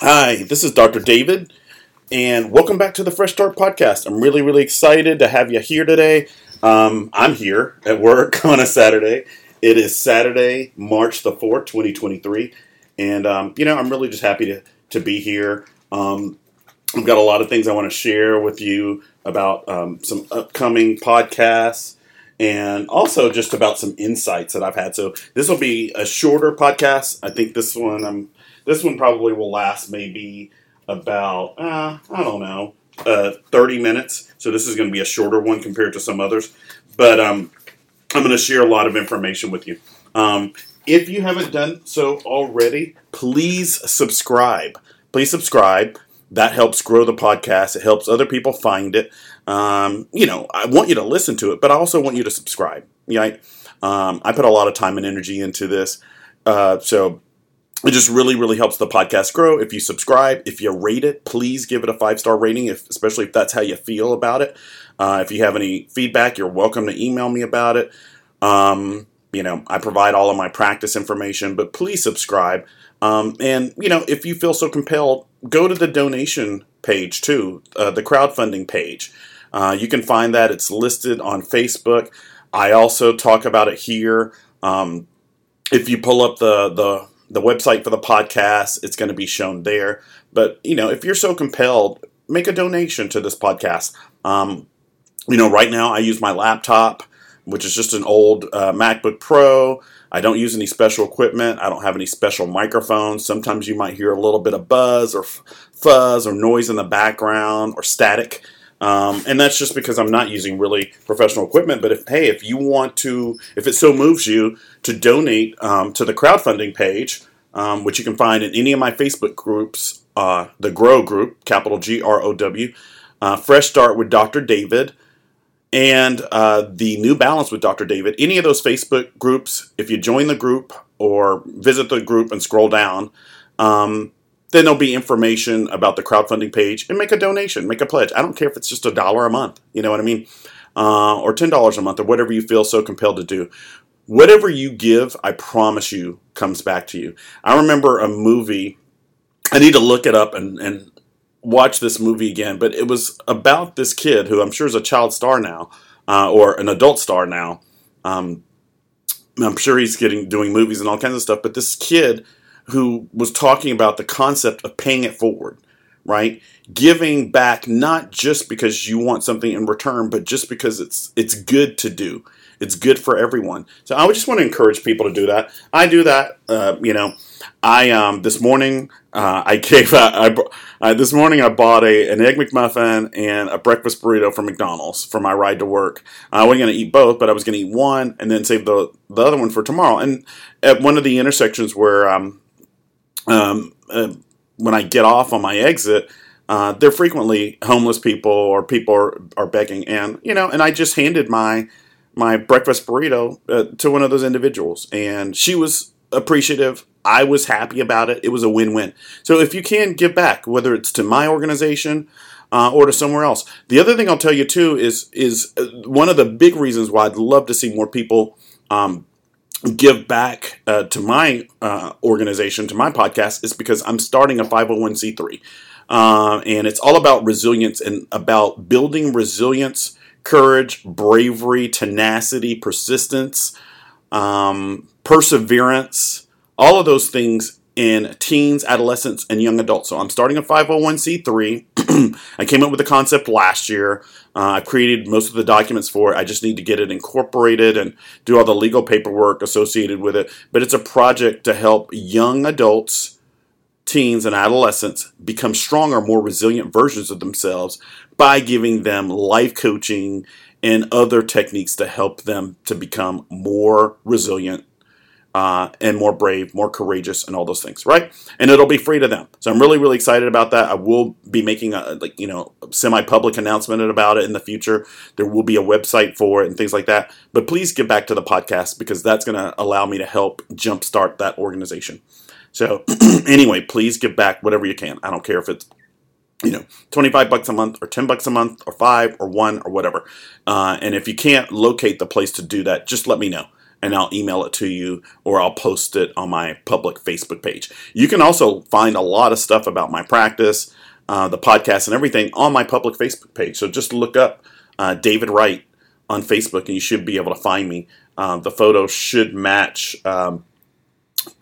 Hi, this is Dr. David, and welcome back to the Fresh Start Podcast. I'm really, really excited to have you here today. Um, I'm here at work on a Saturday. It is Saturday, March the 4th, 2023, and um, you know, I'm really just happy to, to be here. Um, I've got a lot of things I want to share with you about um, some upcoming podcasts and also just about some insights that I've had. So this will be a shorter podcast. I think this one I'm this one probably will last maybe about uh, I don't know uh, 30 minutes. So this is going to be a shorter one compared to some others, but um, I'm going to share a lot of information with you. Um, if you haven't done so already, please subscribe. Please subscribe. That helps grow the podcast. It helps other people find it. Um, you know, I want you to listen to it, but I also want you to subscribe. Right? Um, I put a lot of time and energy into this, uh, so it just really, really helps the podcast grow. If you subscribe, if you rate it, please give it a five star rating, if, especially if that's how you feel about it. Uh, if you have any feedback, you're welcome to email me about it. Um, you know, I provide all of my practice information, but please subscribe. Um, and, you know, if you feel so compelled, go to the donation page too, uh, the crowdfunding page. Uh, you can find that. It's listed on Facebook. I also talk about it here. Um, if you pull up the, the, the website for the podcast, it's going to be shown there. But, you know, if you're so compelled, make a donation to this podcast. Um, you know, right now I use my laptop, which is just an old uh, MacBook Pro. I don't use any special equipment. I don't have any special microphones. Sometimes you might hear a little bit of buzz or fuzz or noise in the background or static. Um, and that's just because I'm not using really professional equipment. But if hey, if you want to, if it so moves you to donate um, to the crowdfunding page, um, which you can find in any of my Facebook groups, uh, the Grow group, capital G R O W, uh, Fresh Start with Dr. David, and uh, the New Balance with Dr. David. Any of those Facebook groups, if you join the group or visit the group and scroll down, um, then there'll be information about the crowdfunding page and make a donation, make a pledge. I don't care if it's just a dollar a month, you know what I mean? Uh, or $10 a month or whatever you feel so compelled to do. Whatever you give, I promise you, comes back to you. I remember a movie, I need to look it up and, and watch this movie again, but it was about this kid who I'm sure is a child star now, uh, or an adult star now. Um, I'm sure he's getting doing movies and all kinds of stuff, but this kid who was talking about the concept of paying it forward, right? Giving back not just because you want something in return, but just because it's it's good to do. It's good for everyone. So I would just want to encourage people to do that. I do that. Uh, you know, I um, this morning uh, I gave I, I, this morning I bought a an egg McMuffin and a breakfast burrito from McDonald's for my ride to work. I wasn't going to eat both, but I was going to eat one and then save the the other one for tomorrow. And at one of the intersections where um, um, uh, when I get off on my exit, uh, they're frequently homeless people or people are, are begging, and you know, and I just handed my my breakfast burrito uh, to one of those individuals, and she was appreciative. I was happy about it. It was a win win. So if you can give back, whether it's to my organization uh, or to somewhere else, the other thing I'll tell you too is is uh, one of the big reasons why I'd love to see more people um, give back uh, to my uh, organization, to my podcast, is because I'm starting a 501c3. Uh, and it's all about resilience and about building resilience, courage, bravery, tenacity, persistence, um, perseverance, all of those things in teens, adolescents, and young adults. So I'm starting a 501c3. I came up with the concept last year. Uh, I created most of the documents for it. I just need to get it incorporated and do all the legal paperwork associated with it. But it's a project to help young adults, teens, and adolescents become stronger, more resilient versions of themselves by giving them life coaching and other techniques to help them to become more resilient uh, and more brave, more courageous, and all those things, right? And it'll be free to them. So I'm really, really excited about that. I will be making a like you know semi-public announcement about it in the future. There will be a website for it and things like that. But please get back to the podcast because that's going to allow me to help jumpstart that organization. So anyway, please give back whatever you can. I don't care if it's you know 25 bucks a month or 10 bucks a month or five or one or whatever uh, and if you can't locate the place to do that just let me know and I'll email it to you or I'll post it on my public Facebook page. You can also find a lot of stuff about my practice, uh, the podcast, and everything on my public Facebook page. So just look up uh, David Wright on Facebook and you should be able to find me. Uh, the photo should match um,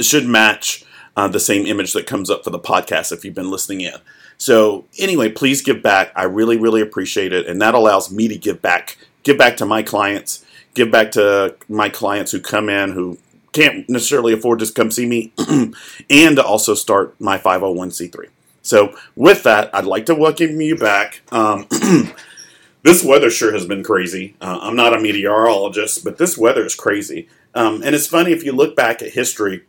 should match uh, the same image that comes up for the podcast if you've been listening in. So anyway, please give back. I really, really appreciate it, and that allows me to give back, give back to my clients, give back to my clients who come in who can't necessarily afford to come see me, and to also start my 501c3. So with that, I'd like to welcome you back. Um, this weather sure has been crazy. Uh, I'm not a meteorologist, but this weather is crazy. Um, and it's funny if you look back at history.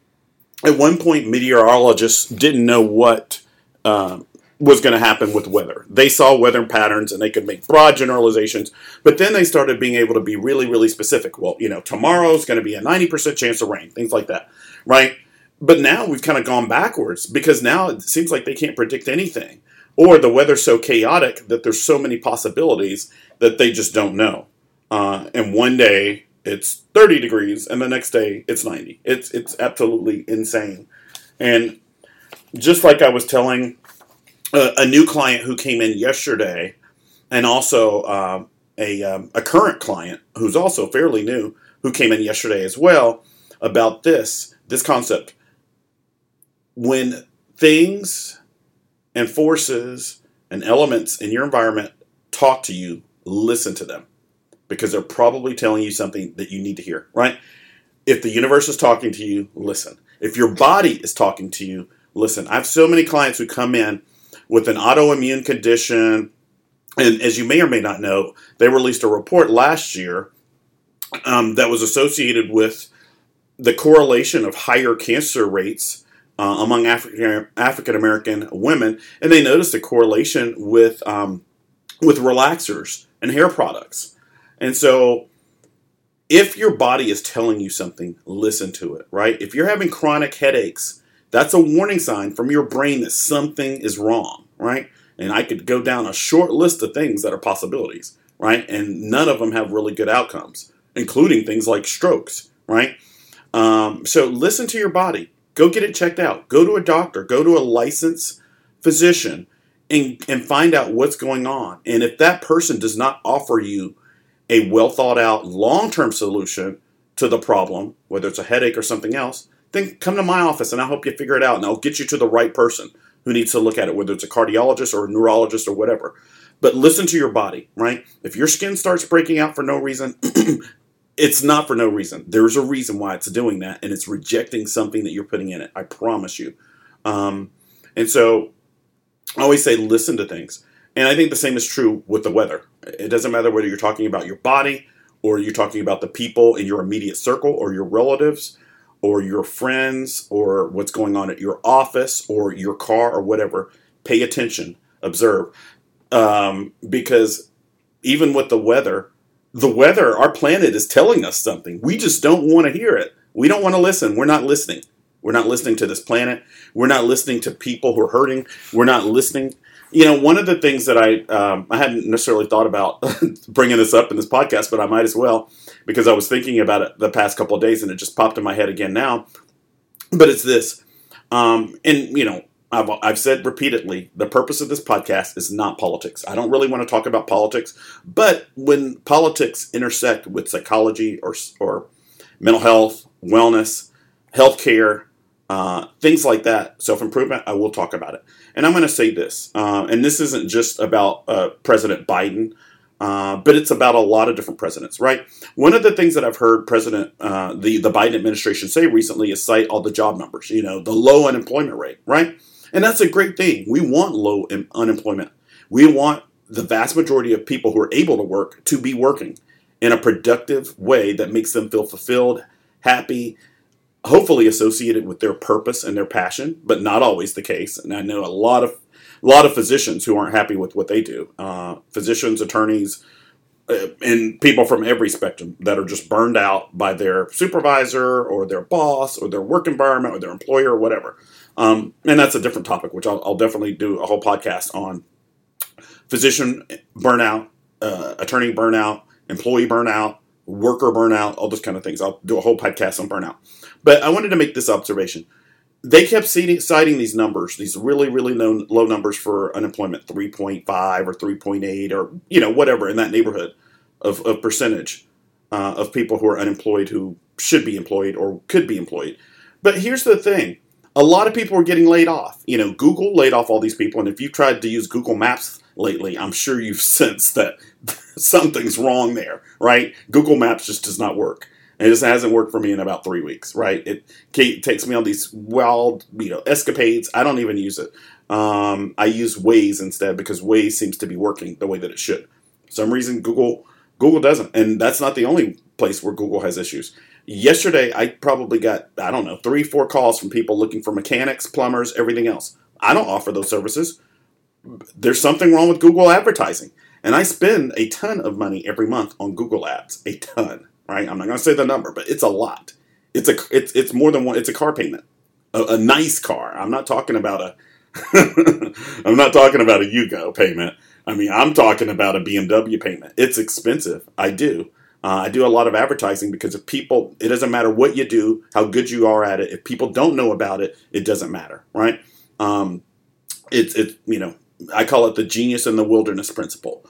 At one point, meteorologists didn't know what uh, was going to happen with weather. They saw weather patterns and they could make broad generalizations, but then they started being able to be really, really specific. Well, you know, tomorrow's going to be a 90% chance of rain, things like that, right? But now we've kind of gone backwards because now it seems like they can't predict anything. Or the weather's so chaotic that there's so many possibilities that they just don't know. Uh, and one day it's 30 degrees and the next day it's 90. It's, it's absolutely insane. And just like I was telling a, new client who came in yesterday, and also uh, a, um, a current client who's also fairly new who came in yesterday as well about this this concept. When things and forces and elements in your environment talk to you, listen to them because they're probably telling you something that you need to hear, right? If the universe is talking to you, listen. If your body is talking to you, listen. I have so many clients who come in with an autoimmune condition. And as you may or may not know, they released a report last year um, that was associated with the correlation of higher cancer rates uh, among African American women, and they noticed a correlation with um, with relaxers and hair products. And so, if your body is telling you something, listen to it. Right? If you're having chronic headaches, that's a warning sign from your brain that something is wrong, right? And I could go down a short list of things that are possibilities, right? And none of them have really good outcomes, including things like strokes, right? Um, so listen to your body. Go get it checked out. Go to a doctor. Go to a licensed physician and, and find out what's going on. And if that person does not offer you a well thought out long term solution to the problem, whether it's a headache or something else, then come to my office and I'll help you figure it out and I'll get you to the right person who needs to look at it, whether it's a cardiologist or a neurologist or whatever. But listen to your body, right? If your skin starts breaking out for no reason, it's not for no reason. There's a reason why it's doing that, and it's rejecting something that you're putting in it. I promise you. Um, and so I always say listen to things. And I think the same is true with the weather. It doesn't matter whether you're talking about your body or you're talking about the people in your immediate circle or your relatives or your friends or what's going on at your office or your car or whatever, pay attention, observe. Um, because even with the weather, the weather, our planet is telling us something. We just don't want to hear it. We don't want to listen. We're not listening. We're not listening to this planet. We're not listening to people who are hurting. We're not listening. You know, one of the things that I um, I hadn't necessarily thought about bringing this up in this podcast, but I might as well because I was thinking about it the past couple of days and it just popped in my head again now. But it's this. Um, and, you know, I've, I've said repeatedly the purpose of this podcast is not politics. I don't really want to talk about politics, but when politics intersect with psychology or, or mental health, wellness, healthcare, uh, things like that, self improvement, I will talk about it. And I'm going to say this, uh, and this isn't just about uh, President Biden. Uh, but it's about a lot of different presidents, right? One of the things that I've heard President uh, the the Biden administration say recently is cite all the job numbers, you know, the low unemployment rate, right? And that's a great thing. We want low unemployment. We want the vast majority of people who are able to work to be working in a productive way that makes them feel fulfilled, happy, hopefully associated with their purpose and their passion, but not always the case. And I know a lot of a lot of physicians who aren't happy with what they do. Uh, physicians, attorneys, uh, and people from every spectrum that are just burned out by their supervisor or their boss or their work environment or their employer or whatever. Um, and that's a different topic, which I'll, I'll, definitely do a whole podcast on physician burnout, uh, attorney burnout, employee burnout, worker burnout, all those kind of things. I'll do a whole podcast on burnout. But I wanted to make this observation. They kept citing, these numbers, these really, really low, low numbers for unemployment, 3.5 or 3.8 or, you know, whatever in that neighborhood of, of percentage uh, of people who are unemployed who should be employed or could be employed. But here's the thing. A lot of people are getting laid off. You know, Google laid off all these people. And if you've tried to use Google Maps lately, I'm sure you've sensed that something's wrong there, right? Google Maps just does not work. And it just hasn't worked for me in about three weeks, right? It, takes me on these wild, you know, escapades. I don't even use it. Um, I use Waze instead because Waze seems to be working the way that it should. For some reason, Google Google doesn't, and that's not the only place where Google has issues. Yesterday, I probably got I don't know three, four calls from people looking for mechanics, plumbers, everything else. I don't offer those services. There's something wrong with Google advertising. And I spend a ton of money every month on Google Ads, a ton, right? I'm not going to say the number, but it's a lot. It's a it's it's more than one. It's a car payment, a, a nice car. I'm not talking about a I'm not talking about a Yugo payment. I mean, I'm talking about a BMW payment. It's expensive. I do. Uh, I do a lot of advertising because if people, it doesn't matter what you do, how good you are at it. If people don't know about it, it doesn't matter, right? Um, it's it's you know I call it the genius in the wilderness principle.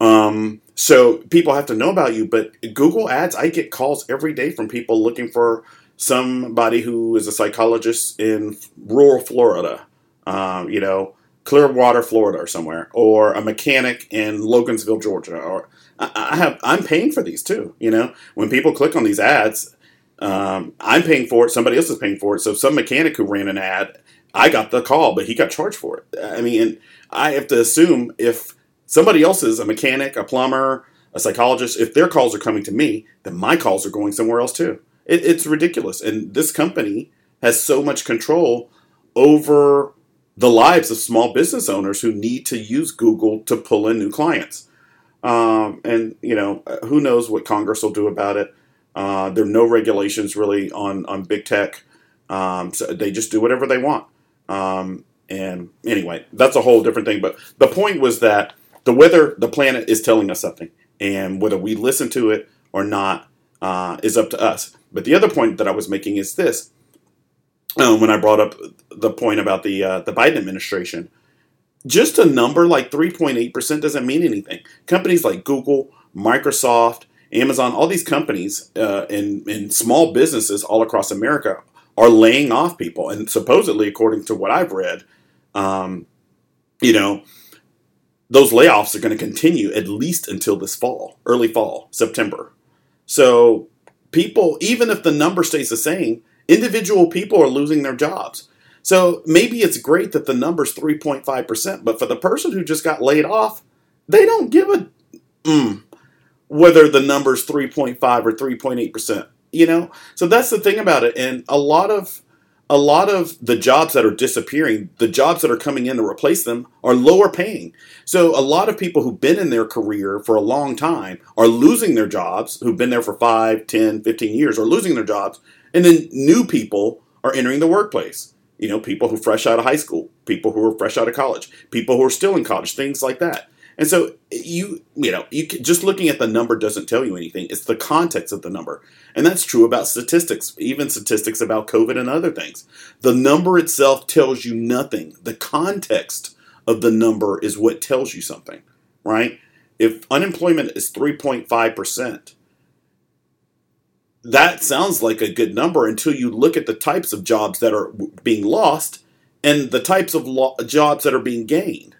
Um, so people have to know about you, but Google Ads, I get calls every day from people looking for somebody who is a psychologist in rural Florida, uh, you know, Clearwater, Florida, or somewhere, or a mechanic in Loganville, Georgia. Or I have, I'm paying for these too. You know, when people click on these ads, um, I'm paying for it. Somebody else is paying for it. So some mechanic who ran an ad, I got the call, but he got charged for it. I mean, I have to assume if somebody else's, a mechanic, a plumber, a psychologist, if their calls are coming to me, then my calls are going somewhere else too. It, it's ridiculous. And this company has so much control over the lives of small business owners who need to use Google to pull in new clients. Um, and, you know, who knows what Congress will do about it. Uh, there are no regulations really on, on big tech. Um, so they just do whatever they want. Um, and anyway, that's a whole different thing. But the point was that the weather, the planet is telling us something, and whether we listen to it or not uh, is up to us. But the other point that I was making is this: um, when I brought up the point about the uh, the Biden administration, just a number like three point eight percent doesn't mean anything. Companies like Google, Microsoft, Amazon, all these companies uh, and, and small businesses all across America are laying off people, and supposedly, according to what I've read, um, you know, those layoffs are going to continue at least until this fall, early fall, September. So people, even if the number stays the same, individual people are losing their jobs. So maybe it's great that the number's 3.5%, but for the person who just got laid off, they don't give a mm, whether the number's 3.5 or 3.8%, you know? So that's the thing about it. And a lot of a lot of the jobs that are disappearing, the jobs that are coming in to replace them are lower paying. So a lot of people who've been in their career for a long time are losing their jobs, who've been there for 5, 10, 15 years are losing their jobs, and then new people are entering the workplace. You know, people who fresh out of high school, people who are fresh out of college, people who are still in college, things like that. And so you you know you can, just looking at the number doesn't tell you anything. It's the context of the number, and that's true about statistics, even statistics about COVID and other things. The number itself tells you nothing. The context of the number is what tells you something, right? If unemployment is three point five percent, that sounds like a good number until you look at the types of jobs that are being lost and the types of lo- jobs that are being gained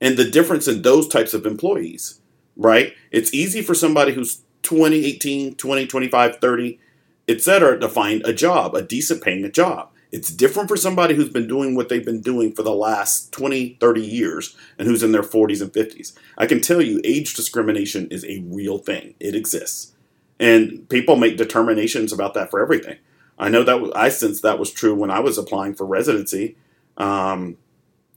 and the difference in those types of employees, right? It's easy for somebody who's 20, 18, 20, 25, 30, etc. to find a job, a decent paying job. It's different for somebody who's been doing what they've been doing for the last 20, 30 years and who's in their 40s and 50s. I can tell you age discrimination is a real thing. It exists. And people make determinations about that for everything. I know that I sense that was true when I was applying for residency. Um,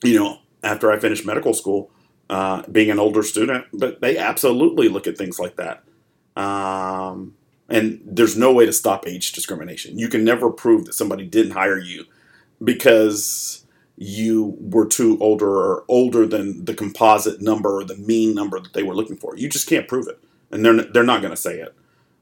you know, after I finished medical school, uh, being an older student, but they absolutely look at things like that. Um, and there's no way to stop age discrimination. You can never prove that somebody didn't hire you because you were too older or older than the composite number or the mean number that they were looking for. You just can't prove it, and they're they're not going to say it.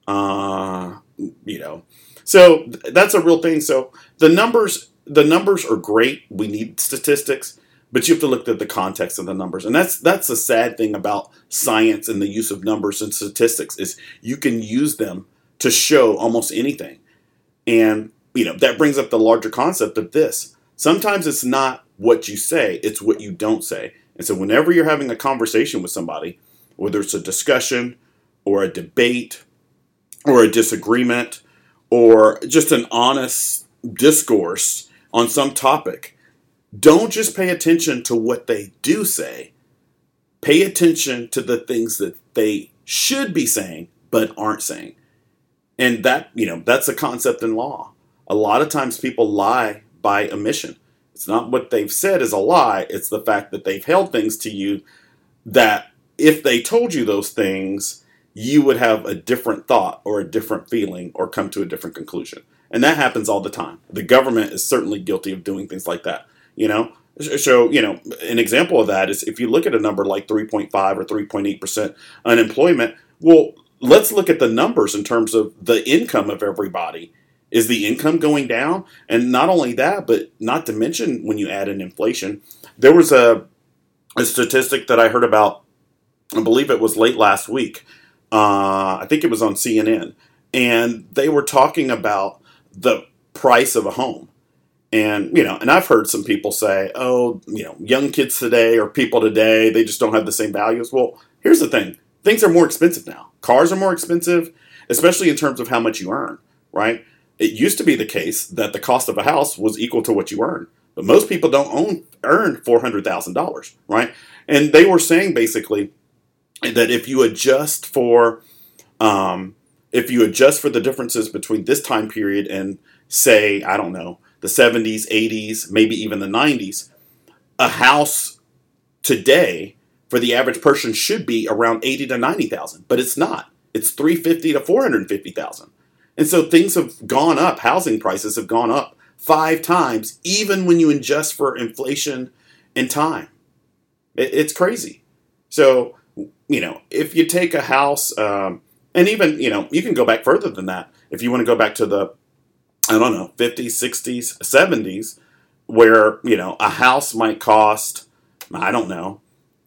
Uh, you know, so that's a real thing. So the numbers, the numbers are great. We need statistics, but you have to look at the context of the numbers, and that's that's the sad thing about science and the use of numbers and statistics is you can use them to show almost anything, and you know that brings up the larger concept of this. Sometimes it's not what you say; it's what you don't say. And so, whenever you're having a conversation with somebody, whether it's a discussion or a debate or a disagreement or just an honest discourse on some topic, don't just pay attention to what they do say. Pay attention to the things that they should be saying but aren't saying. And that, you know, that's a concept in law. A lot of times people lie by omission. It's not what they've said is a lie, it's the fact that they've held things to you that if they told you those things, you would have a different thought or a different feeling or come to a different conclusion. And that happens all the time. The government is certainly guilty of doing things like that. You know, so you know, an example of that is if you look at a number like 3.5 or 3.8 percent unemployment. Well, let's look at the numbers in terms of the income of everybody. Is the income going down? And not only that, but not to mention when you add in inflation, there was a, a statistic that I heard about. I believe it was late last week. Uh, I think it was on CNN, and they were talking about the price of a home. And you know, and I've heard some people say, "Oh, you know, young kids today or people today, they just don't have the same values." Well, here's the thing: things are more expensive now. Cars are more expensive, especially in terms of how much you earn. Right? It used to be the case that the cost of a house was equal to what you earn, but most people don't own earn four hundred thousand dollars, right? And they were saying basically that if you adjust for, um, if you adjust for the differences between this time period and say, I don't know, the seventies, eighties, maybe even the nineties, a house today for the average person should be around eighty to ninety thousand, but it's not. It's three fifty to four hundred fifty thousand. And so things have gone up, housing prices have gone up five times, even when you adjust for inflation and time. It's crazy. So, you know, if you take a house, um, and even, you know, you can go back further than that. If you want to go back to the, I don't know, 50s, 60s, 70s, where, you know, a house might cost, I don't know,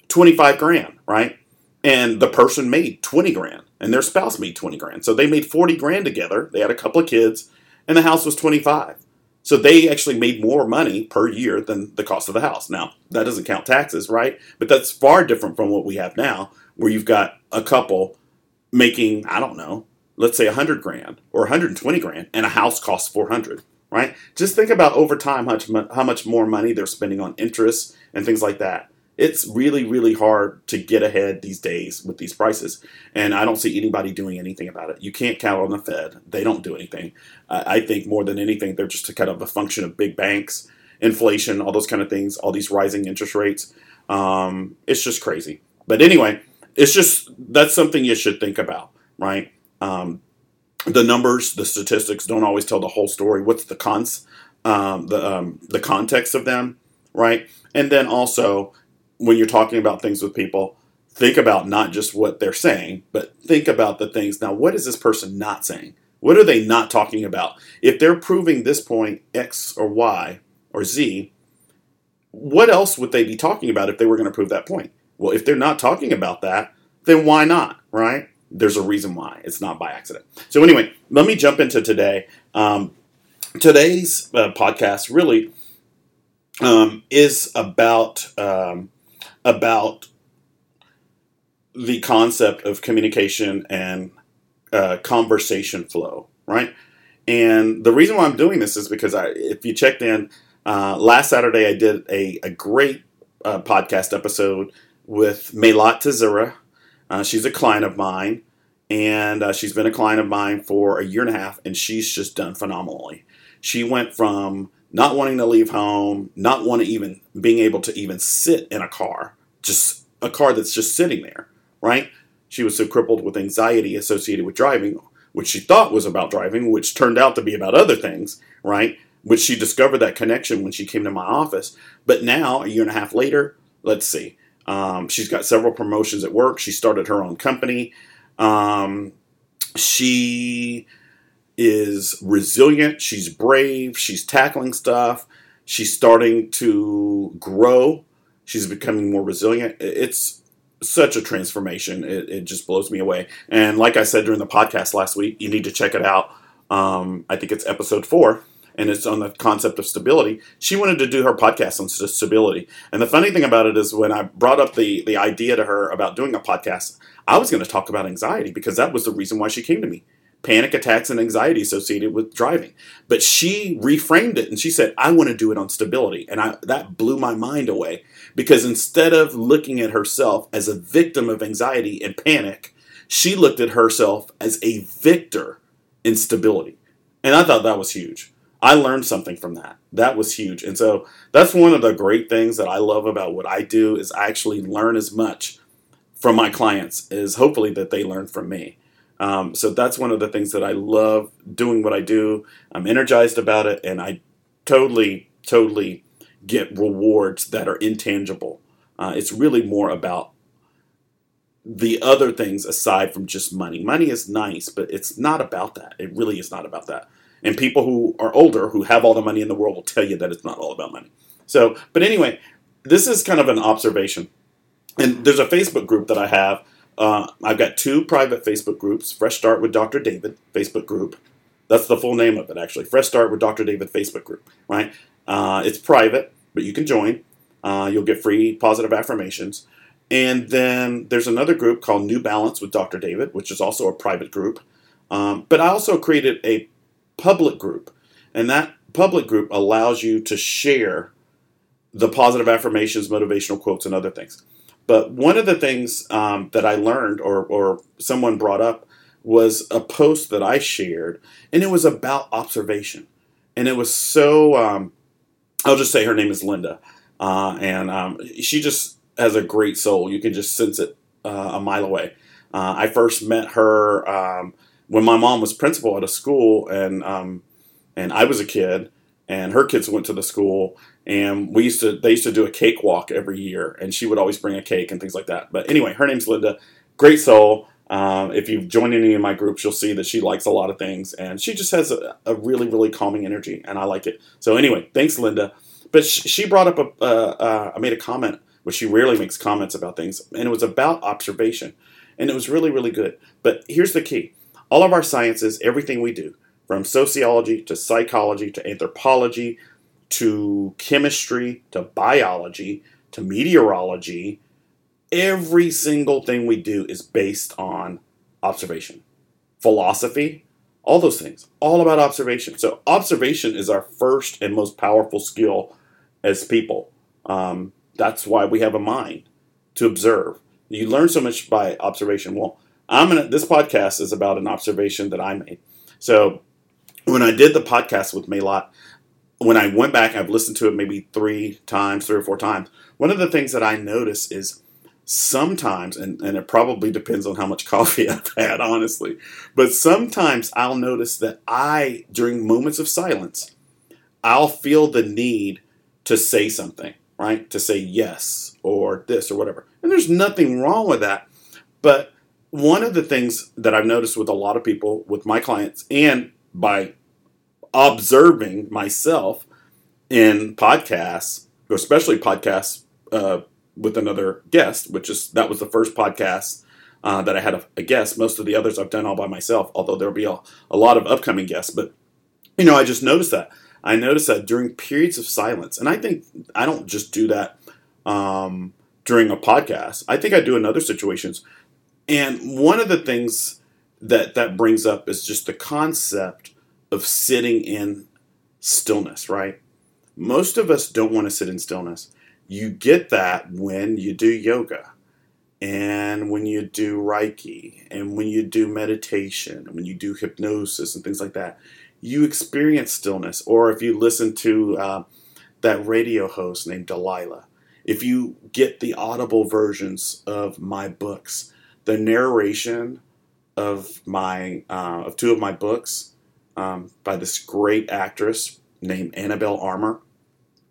25 grand, right? And the person made 20 grand and their spouse made 20 grand. So they made 40 grand together. They had a couple of kids, and the house was 25. So they actually made more money per year than the cost of the house. Now, that doesn't count taxes, right? But that's far different from what we have now, where you've got a couple making, I don't know, let's say 100 grand or 120 grand, and a house costs 400, right? Just think about over time how much, how much more money they're spending on interest and things like that it's really, really hard to get ahead these days with these prices. And I don't see anybody doing anything about it. You can't count on the Fed. They don't do anything. I think more than anything, they're just a kind of a function of big banks, inflation, all those kind of things, all these rising interest rates. Um, it's just crazy. But anyway, it's just that's something you should think about, right? Um, the numbers, the statistics don't always tell the whole story. What's the cons, um, the um, the context of them, right? And then also when you're talking about things with people, think about not just what they're saying, but think about the things. Now, what is this person not saying? What are they not talking about? If they're proving this point X or Y or Z, what else would they be talking about if they were going to prove that point? Well, if they're not talking about that, then why not, right? There's a reason why. It's not by accident. So, anyway, let me jump into today. Um, today's uh, podcast really um, is about um, about the concept of communication and uh, conversation flow, right? And the reason why I'm doing this is because I, if you checked in uh, last Saturday, I did a, a great uh, podcast episode with Melat Tazura. Uh, she's a client of mine, and uh, she's been a client of mine for a year and a half, and she's just done phenomenally. She went from not wanting to leave home, not wanting even being able to even sit in a car, just a car that's just sitting there, right? She was so crippled with anxiety associated with driving, which she thought was about driving, which turned out to be about other things, right? Which she discovered that connection when she came to my office. But now, a year and a half later, let's see. Um, she's got several promotions at work. She started her own company. Um, she is resilient. She's brave. She's tackling stuff. She's starting to grow. She's becoming more resilient. It's such a transformation. It, it just blows me away. And like I said during the podcast last week, you need to check it out. Um, I think it's episode four and it's on the concept of stability. She wanted to do her podcast on stability. And the funny thing about it is when I brought up the, the idea to her about doing a podcast, I was going to talk about anxiety because that was the reason why she came to me. Panic attacks and anxiety associated with driving. But she reframed it and she said, I want to do it on stability. And I, that blew my mind away because instead of looking at herself as a victim of anxiety and panic, she looked at herself as a victor in stability. And I thought that was huge. I learned something from that. That was huge. And so that's one of the great things that I love about what I do is I actually learn as much from my clients as hopefully that they learn from me. Um, so that's one of the things that I love doing what I do. I'm energized about it and I totally, totally get rewards that are intangible. Uh, it's really more about the other things aside from just money. Money is nice, but it's not about that. It really is not about that. And people who are older, who have all the money in the world, will tell you that it's not all about money. So, but anyway, this is kind of an observation. And there's a Facebook group that I have. Uh, I've got two private Facebook groups Fresh Start with Dr. David Facebook group. That's the full name of it, actually. Fresh Start with Dr. David Facebook group, right? Uh, it's private, but you can join. Uh, you'll get free positive affirmations. And then there's another group called New Balance with Dr. David, which is also a private group. Um, but I also created a public group. And that public group allows you to share the positive affirmations, motivational quotes, and other things. But one of the things um, that I learned or, or someone brought up was a post that I shared, and it was about observation. And it was so, um, I'll just say her name is Linda. Uh, and um, she just has a great soul. You can just sense it uh, a mile away. Uh, I first met her um, when my mom was principal at a school, and um, and I was a kid, and her kids went to the school, and we used to they used to do a cake walk every year, and she would always bring a cake and things like that. But anyway, her name's Linda, great soul. Um, if you've joined any of my groups, you'll see that she likes a lot of things, and she just has a, a really really calming energy, and I like it. So anyway, thanks, Linda. But she brought up a, uh, uh, I made a comment, which she rarely makes comments about things, and it was about observation, and it was really really good. But here's the key all of our sciences, everything we do, from sociology to psychology to anthropology to chemistry to biology to meteorology, every single thing we do is based on observation. Philosophy, all those things, all about observation. So, observation is our first and most powerful skill as people. Um, that's why we have a mind to observe. You learn so much by observation. Well, I'm gonna. This podcast is about an observation that I made. So when I did the podcast with Maylot, when I went back, I've listened to it maybe three times, three or four times. One of the things that I notice is sometimes, and, and it probably depends on how much coffee I've had, honestly, but sometimes I'll notice that I, during moments of silence, I'll feel the need to say something, right? To say yes or this or whatever. And there's nothing wrong with that. But one of the things that I've noticed with a lot of people, with my clients, and by observing myself in podcasts, especially podcasts uh, with another guest, which is that was the first podcast uh, that I had a, a, guest. Most of the others I've done all by myself, although there'll be a, a lot of upcoming guests. But you know, I just noticed that. I noticed that during periods of silence, and I think I don't just do that um, during a podcast. I think I do in other situations and one of the things that that brings up is just the concept of sitting in stillness, right? Most of us don't want to sit in stillness. You get that when you do yoga and when you do Reiki and when you do meditation, and when you do hypnosis and things like that. You experience stillness. Or if you listen to uh, that radio host named Delilah, if you get the audible versions of my books, the narration of my uh, of two of my books um, by this great actress named Annabelle Armour.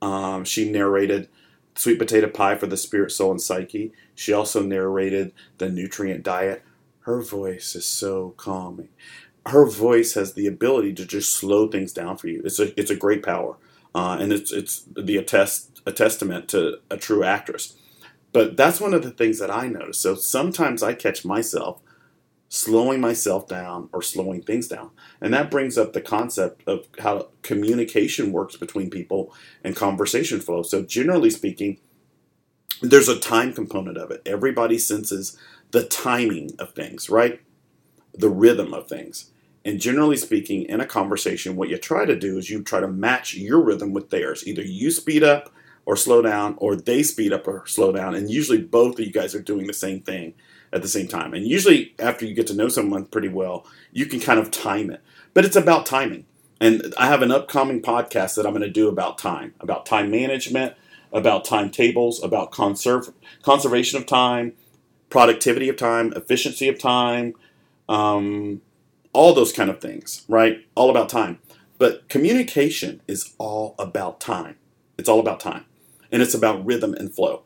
Um, she narrated Sweet Potato Pie for the Spirit, Soul, and Psyche. She also narrated The Nutrient Diet. her voice is so calming. Her voice has the ability to just slow things down for you. It's a it's a great power, uh, and it's it's the attest a testament to a true actress. But that's one of the things that I notice. So sometimes I catch myself slowing myself down or slowing things down. And that brings up the concept of how communication works between people and conversation flow. So, generally speaking, there's a time component of it. Everybody senses the timing of things, right? The rhythm of things. And generally speaking, in a conversation, what you try to do is you try to match your rhythm with theirs. Either you speed up or slow down, or they speed up or slow down. And usually both of you guys are doing the same thing at the same time. And usually, after you get to know someone pretty well, you can kind of time it. But it's about timing. And I have an upcoming podcast that I'm going to do about time, about time management, about timetables, about conserve, conservation of time, productivity of time, efficiency of time, um, all those kind of things, right? All about time. But communication is all about time. It's all about time. And it's about rhythm and flow.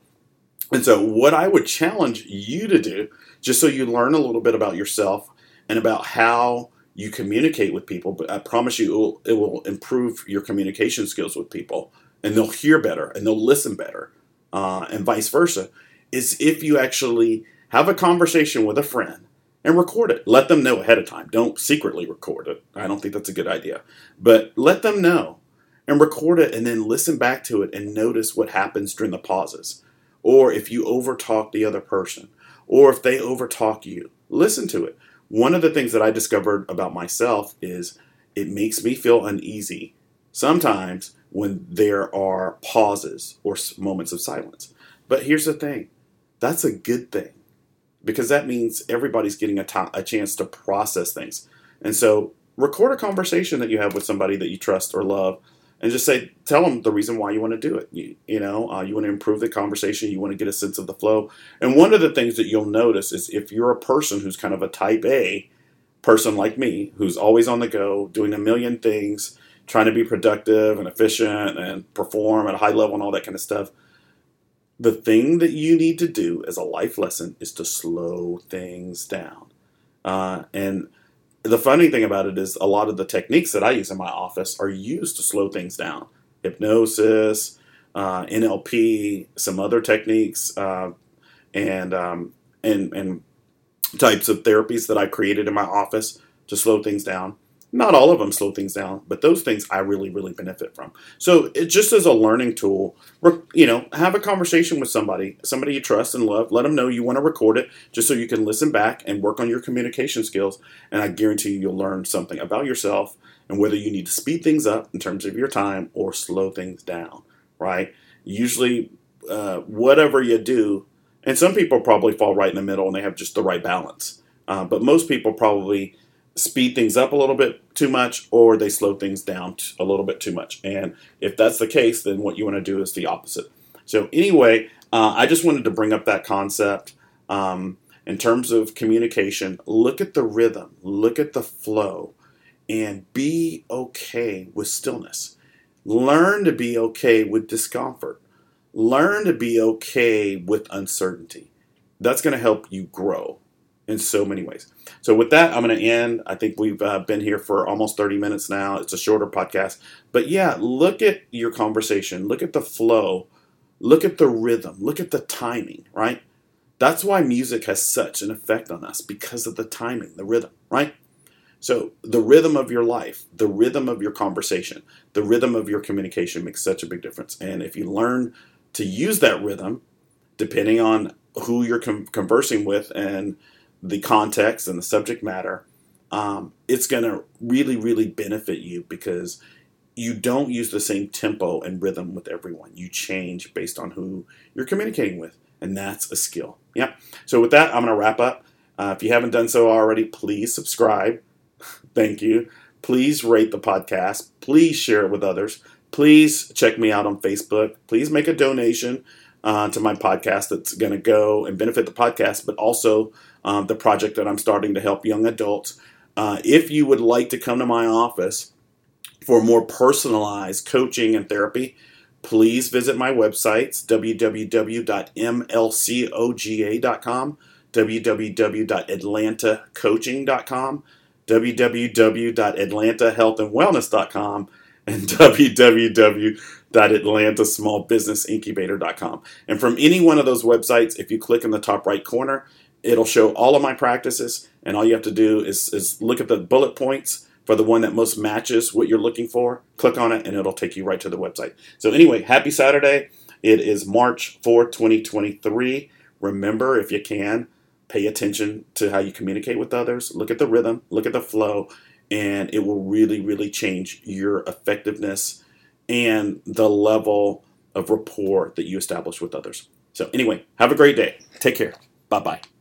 And so, what I would challenge you to do, just so you learn a little bit about yourself and about how you communicate with people, but I promise you it will, it will improve your communication skills with people and they'll hear better and they'll listen better, uh, and vice versa, is if you actually have a conversation with a friend and record it. Let them know ahead of time. Don't secretly record it. I don't think that's a good idea. But let them know and record it and then listen back to it and notice what happens during the pauses or if you overtalk the other person, or if they overtalk you, listen to it. One of the things that I discovered about myself is it makes me feel uneasy sometimes when there are pauses or moments of silence. But here's the thing that's a good thing because that means everybody's getting a, chance to process things. And so, record a conversation that you have with somebody that you trust or love and just say tell them the reason why you want to do it. You, you know uh, you want to improve the conversation you want to get a sense of the flow. And one of the things that you'll notice is if you're a person who's kind of a type a person like me who's always on the go doing a million things trying to be productive and efficient and perform at a high level and all that kind of stuff the thing that you need to do as a life lesson is to slow things down. Uh, and the funny thing about it is a lot of the techniques that I use in my office are used to slow things down. Hypnosis, uh, NLP, some other techniques, uh, and um, and and types of therapies that I created in my office to slow things down. Not all of them slow things down, but those things I really, really benefit from. So it just as a learning tool, you know, have a conversation with somebody, somebody you trust and love. Let them know you want to record it, just so you can listen back and work on your communication skills. And I guarantee you, you'll learn something about yourself and whether you need to speed things up in terms of your time or slow things down. Right? Usually, uh, whatever you do, and some people probably fall right in the middle and they have just the right balance. Uh, but most people probably speed things up a little bit too much or they slow things down a little bit too much. And if that's the case, then what you want to do is the opposite. So, anyway, uh, I just wanted to bring up that concept. Um, in terms of communication, look at the rhythm, look at the flow, and be okay with stillness. Learn to be okay with discomfort. Learn to be okay with uncertainty. That's going to help you grow in so many ways. So with that, I'm going to end. I think we've uh, been here for almost 30 minutes now. It's a shorter podcast, but yeah, look at your conversation. Look at the flow. Look at the rhythm. Look at the timing. Right. That's why music has such an effect on us because of the timing, the rhythm. Right. So the rhythm of your life, the rhythm of your conversation, the rhythm of your communication makes such a big difference. And if you learn to use that rhythm, depending on who you're conversing with and the context and the subject matter, um, it's going to really, really benefit you because you don't use the same tempo and rhythm with everyone. You change based on who you're communicating with, and that's a skill. Yep. So, with that, I'm going to wrap up. Uh, if you haven't done so already, please subscribe. Thank you. Please rate the podcast. Please share it with others. Please check me out on Facebook. Please make a donation uh, to my podcast that's going to go and benefit the podcast, but also um, the project that I'm starting to help young adults. Uh, if you would like to come to my office for more personalized coaching and therapy, please visit my websites www.mlcoga.com www.atlantacoaching.com, www.atlantahealthandwellness.com, and www.atlantasmallbusinessincubator.com. And from any one of those websites, if you click in the top right corner, it'll show all of my practices. And all you have to do is, is look at the bullet points for the one that most matches what you're looking for. Click on it, and it'll take you right to the website. So, anyway, happy Saturday. It is March 4th, 2023. Remember, if you can, pay attention to how you communicate with others. Look at the rhythm, look at the flow, and it will really, really change your effectiveness and the level of rapport that you establish with others. So, anyway, have a great day. Take care. Bye bye.